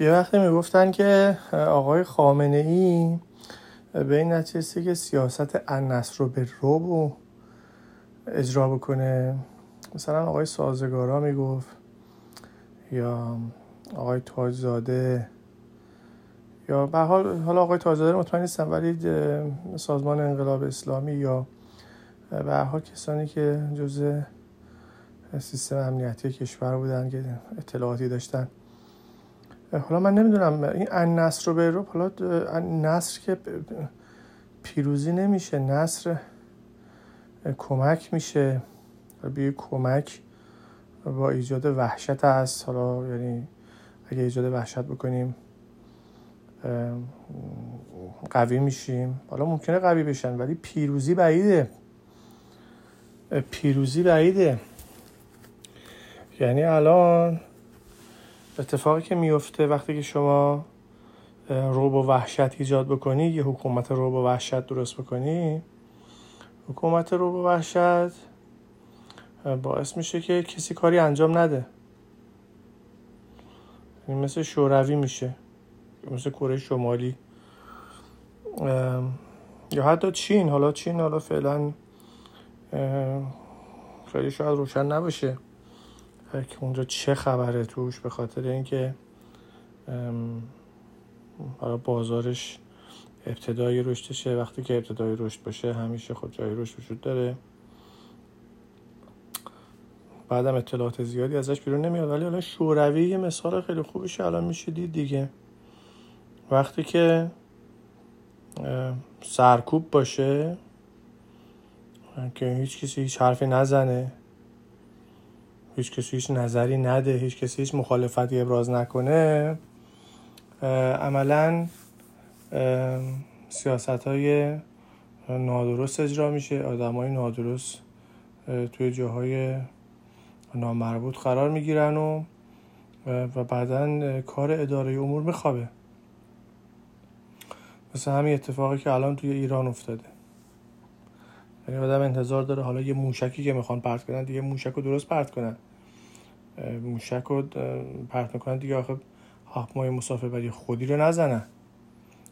یه وقتی می‌گفتن که آقای خامنه ای به این نتیجه که سیاست النصر رو به روب اجرا بکنه. مثلا آقای سازگارا می‌گفت یا آقای تاجزاده یا به حال حالا آقای تاجزاده مطمئن نیستم ولی سازمان انقلاب اسلامی یا به حال کسانی که جزء سیستم امنیتی کشور بودن که اطلاعاتی داشتن. حالا من نمی‌دونم این نصر رو به رو حالا نصر که پیروزی نمیشه نصر کمک میشه. به کمک با ایجاد وحشت هست. حالا یعنی اگه ایجاد وحشت بکنیم قوی میشیم. حالا ممکنه قوی بشن ولی پیروزی بعیده. پیروزی بعیده. یعنی الان اتفاقی که میفته وقتی که شما روب و وحشت ایجاد بکنی یه حکومت روب و وحشت درست بکنی حکومت روب و وحشت باعث میشه که کسی کاری انجام نده. یعنی مثل شوروی میشه مثل کره شمالی. یا حتی چین. حالا چین حالا فعلا خیلی شاید روشن نباشه. که اونجا چه خبره توش به خاطر اینکه حالا بازارش ابتدای رشدشه. وقتی که ابتدای رشد باشه همیشه خود جای رشد وجود داره. بعدم اطلاعات زیادی ازش بیرون نمیاد. ولی حالا شوروی یه مثال خیلی خوبیش الان میشه دید دیگه. وقتی که سرکوب باشه که هیچ کسی هیچ حرفی نزنه. هیچ کسی هیچ نظری نده هیچ کسی هیچ مخالفتی ابراز نکنه. عملا سیاست های نادرست اجرا میشه. آدم های نادرست توی جاهای نامربوط قرار می‌گیرن و و بعدا کار اداره امور میخوابه. مثل همین اتفاقی که الان توی ایران افتاده. یعنی آدم انتظار داره. حالا یه موشکی که می‌خوان پرت کنن دیگه موشک رو درست پرت کنن. موشک رو پرت می‌کنن دیگه. آخه هاپمای مسافربری خودی رو نزنن.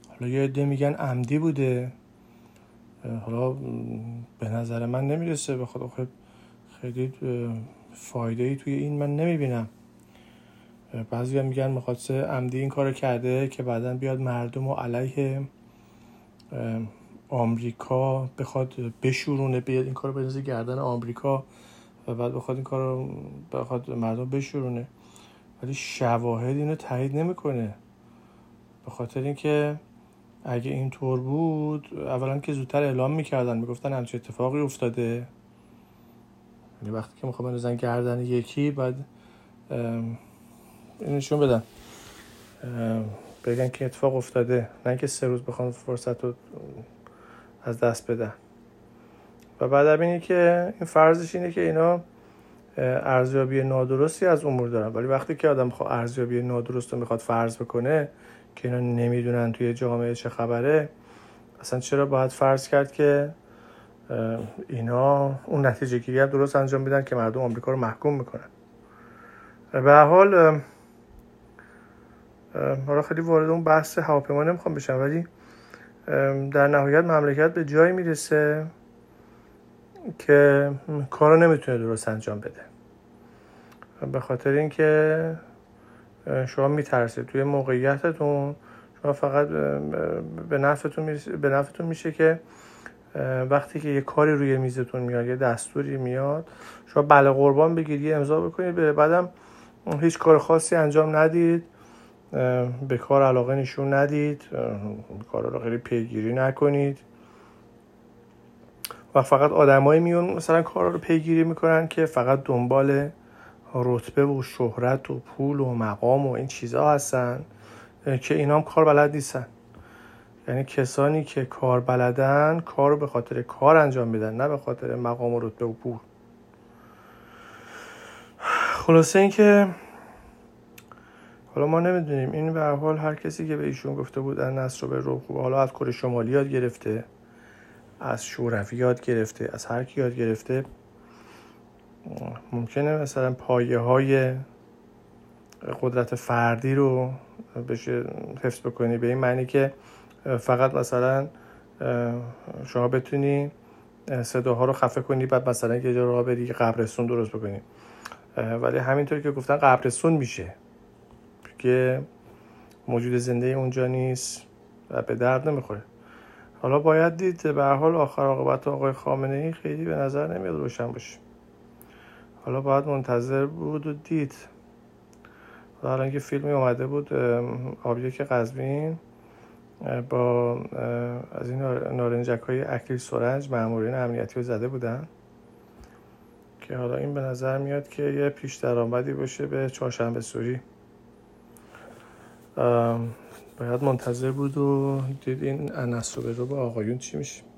حالا یه عده میگن عمدی بوده. حالا به نظر من نمی‌رسه. به خود خیلی فایده ای توی این من نمی‌بینم. بعضی هم میگن مخواست عمدی این کار کرده که بعدا بیاد مردم و علیه. آمریکا بخواد بشورونه بیاد این کار بنزی گردن آمریکا و بعد بخواد این کار رو بخواد مردم بشورونه. ولی شواهد اینو تایید نمی‌کنه. به خاطر اینکه اگه این طور بود اولا که زودتر اعلام می‌کردن می‌گفتن همچه اتفاقی افتاده. یعنی وقتی که می‌خوام بنزن گردن یکی بعد نشون بدن. بگن که اتفاق افتاده. نه که سه روز بخوان فرصت رو از دست بدن و بعد اینه که این فرضش اینه که اینا ارزیابی نادرستی از امور دارن. ولی وقتی که آدم خواهد ارزیابی نادرست رو می‌خواد فرض بکنه که اینا نمی‌دونن توی جامعه چه خبره اصلا چرا باید فرض کرد که اینا اون نتیجه گیری درست انجام بدن که مردم آمریکا رو محکوم می‌کنن. به حال حالا خیلی وارد اون بحث هواپیما نمی‌خوام بشم ولی در نهایت مملکت به جایی می‌رسه که کارو نمی‌تونه درست انجام بده. به خاطر اینکه شما میترسید توی موقعیتتون شما فقط به نفعتون به نفعتون میشه که وقتی که یه کاری روی میزتون میاد یه دستوری میاد شما بله قربان بگیرید یه امضا بکنید بعدم هیچ کار خاصی انجام ندید. به کار علاقه نشون ندید کار رو خیلی پیگیری نکنید. و فقط آدمایی میون مثلا کار رو پیگیری می‌کنن که فقط دنبال رتبه و شهرت و پول و مقام و این چیزها هستن که اینا هم کار بلد نیستن. یعنی کسانی که کار بلدن کار رو به خاطر کار انجام میدن نه به خاطر مقام و رتبه و پول. خلاصه اینکه حالا ما نمی‌دونیم. این به حال هر کسی که به ایشون گفته بود در نصر به رو خوب حالا از کره شمالی یاد گرفته از شوروی یاد گرفته از هر کی یاد گرفته ممکنه مثلا پایه های قدرت فردی رو بشه حفظ بکنی. به این معنی که فقط مثلا شما بتونی صداها رو خفه کنی بعد مثلا یه جا راه بری قبرستون درست بکنی. ولی همینطور که گفتن قبرستون میشه. که موجود زنده اونجا نیست و به درد نمی‌خوره. حالا باید دید به حال آخر عاقبت آقای خامنه ای خیلی به نظر نمیاد روشن باشه. حالا باید منتظر بود و دید. حالا اینکه فیلمی اومده بود آبیک قزوین با از این نارنجک های اکلیل سرنج مامورین امنیتی رو زده بودن. که حالا این به نظر میاد که یه پیش درآمدی باشه به چهارشنبه سوری. باید منتظر بود و دید این رو به آقایون چی میشه.